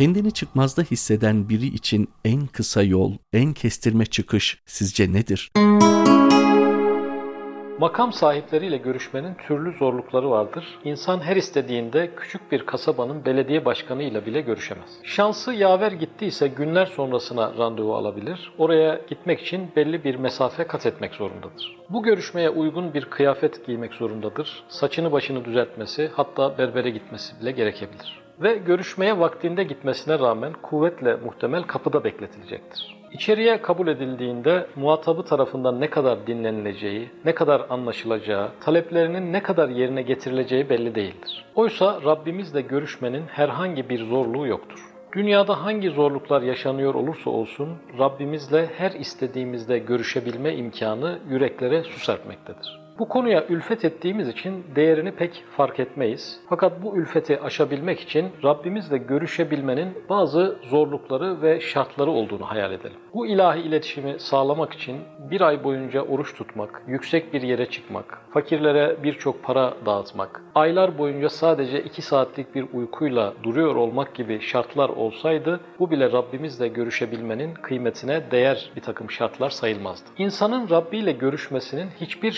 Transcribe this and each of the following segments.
Kendini çıkmazda hisseden biri için en kısa yol, en kestirme çıkış sizce nedir? Makam sahipleriyle görüşmenin türlü zorlukları vardır. İnsan her istediğinde küçük bir kasabanın belediye başkanıyla bile görüşemez. Şansı yaver gittiyse günler sonrasına randevu alabilir. Oraya gitmek için belli bir mesafe kat etmek zorundadır. Bu görüşmeye uygun bir kıyafet giymek zorundadır. Saçını başını düzeltmesi, hatta berbere gitmesi bile gerekebilir. Ve görüşmeye vaktinde gitmesine rağmen kuvvetle muhtemel kapıda bekletilecektir. İçeriye kabul edildiğinde muhatabı tarafından ne kadar dinlenileceği, ne kadar anlaşılacağı, taleplerinin ne kadar yerine getirileceği belli değildir. Oysa Rabbimizle görüşmenin herhangi bir zorluğu yoktur. Dünyada hangi zorluklar yaşanıyor olursa olsun Rabbimizle her istediğimizde görüşebilme imkanı yüreklere su serpmektedir. Bu konuya ülfet ettiğimiz için değerini pek fark etmeyiz. Fakat bu ülfeti aşabilmek için Rabbimizle görüşebilmenin bazı zorlukları ve şartları olduğunu hayal edelim. Bu ilahi iletişimi sağlamak için bir ay boyunca oruç tutmak, yüksek bir yere çıkmak, fakirlere birçok para dağıtmak, aylar boyunca sadece iki saatlik bir uykuyla duruyor olmak gibi şartlar olsaydı bu bile Rabbimizle görüşebilmenin kıymetine değer bir takım şartlar sayılmazdı. İnsanın Rabbi ile görüşmesinin hiçbir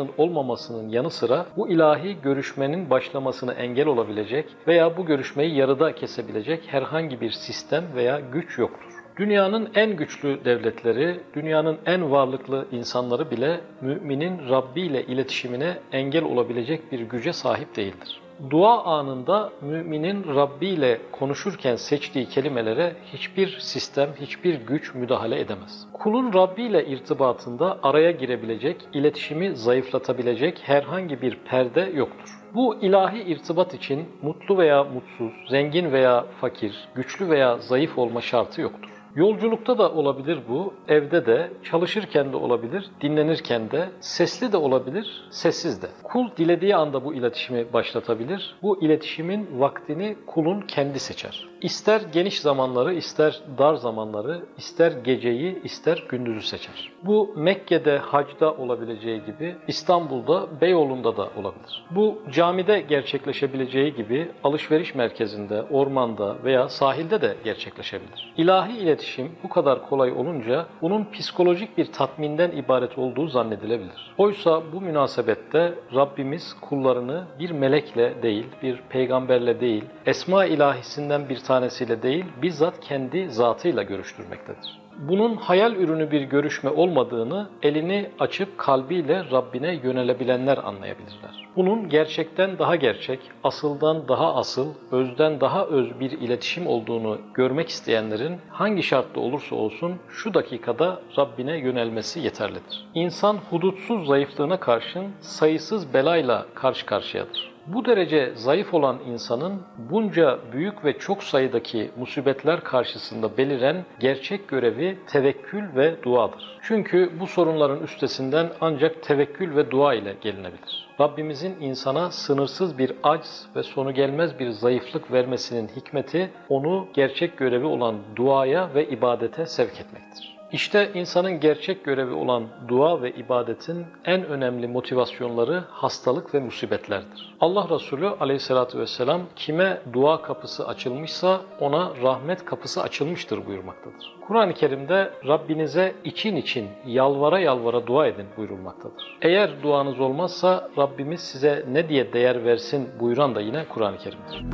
şartının olmamasının yanı sıra bu ilahi görüşmenin başlamasını engel olabilecek veya bu görüşmeyi yarıda kesebilecek herhangi bir sistem veya güç yoktur. Dünyanın en güçlü devletleri, dünyanın en varlıklı insanları bile müminin Rabbi ile iletişimine engel olabilecek bir güce sahip değildir. Dua anında müminin Rabbi ile konuşurken seçtiği kelimelere hiçbir sistem, hiçbir güç müdahale edemez. Kulun Rabbi ile irtibatında araya girebilecek, iletişimi zayıflatabilecek herhangi bir perde yoktur. Bu ilahi irtibat için mutlu veya mutsuz, zengin veya fakir, güçlü veya zayıf olma şartı yoktur. Yolculukta da olabilir bu, evde de, çalışırken de olabilir, dinlenirken de, sesli de olabilir, sessiz de. Kul dilediği anda bu iletişimi başlatabilir. Bu iletişimin vaktini kulun kendi seçer. İster geniş zamanları, ister dar zamanları, ister geceyi, ister gündüzü seçer. Bu Mekke'de hacda olabileceği gibi İstanbul'da, Beyoğlu'nda da olabilir. Bu camide gerçekleşebileceği gibi alışveriş merkezinde, ormanda veya sahilde de gerçekleşebilir. İlahi iletişim bu kadar kolay olunca bunun psikolojik bir tatminden ibaret olduğu zannedilebilir. Oysa bu münasebette Rabbimiz kullarını bir melekle değil, bir peygamberle değil, esma ilahisinden bir tanesiyle değil, bizzat kendi zatıyla görüştürmektedir. Bunun hayal ürünü bir görüşme olmadığını elini açıp kalbiyle Rabbine yönelebilenler anlayabilirler. Bunun gerçekten daha gerçek, asıldan daha asıl, özden daha öz bir iletişim olduğunu görmek isteyenlerin hangi şartta olursa olsun şu dakikada Rabbine yönelmesi yeterlidir. İnsan hudutsuz zayıflığına karşın sayısız belayla karşı karşıyadır. Bu derece zayıf olan insanın bunca büyük ve çok sayıdaki musibetler karşısında beliren gerçek görevi tevekkül ve duadır. Çünkü bu sorunların üstesinden ancak tevekkül ve dua ile gelinebilir. Rabbimizin insana sınırsız bir acz ve sonu gelmez bir zayıflık vermesinin hikmeti onu gerçek görevi olan duaya ve ibadete sevk etmektir. İşte insanın gerçek görevi olan dua ve ibadetin en önemli motivasyonları hastalık ve musibetlerdir. Allah Resulü aleyhissalatü vesselam kime dua kapısı açılmışsa ona rahmet kapısı açılmıştır buyurmaktadır. Kur'an-ı Kerim'de Rabbinize için için yalvara yalvara dua edin buyurulmaktadır. Eğer duanız olmazsa Rabbimiz size ne diye değer versin buyuran da yine Kur'an-ı Kerim'dir.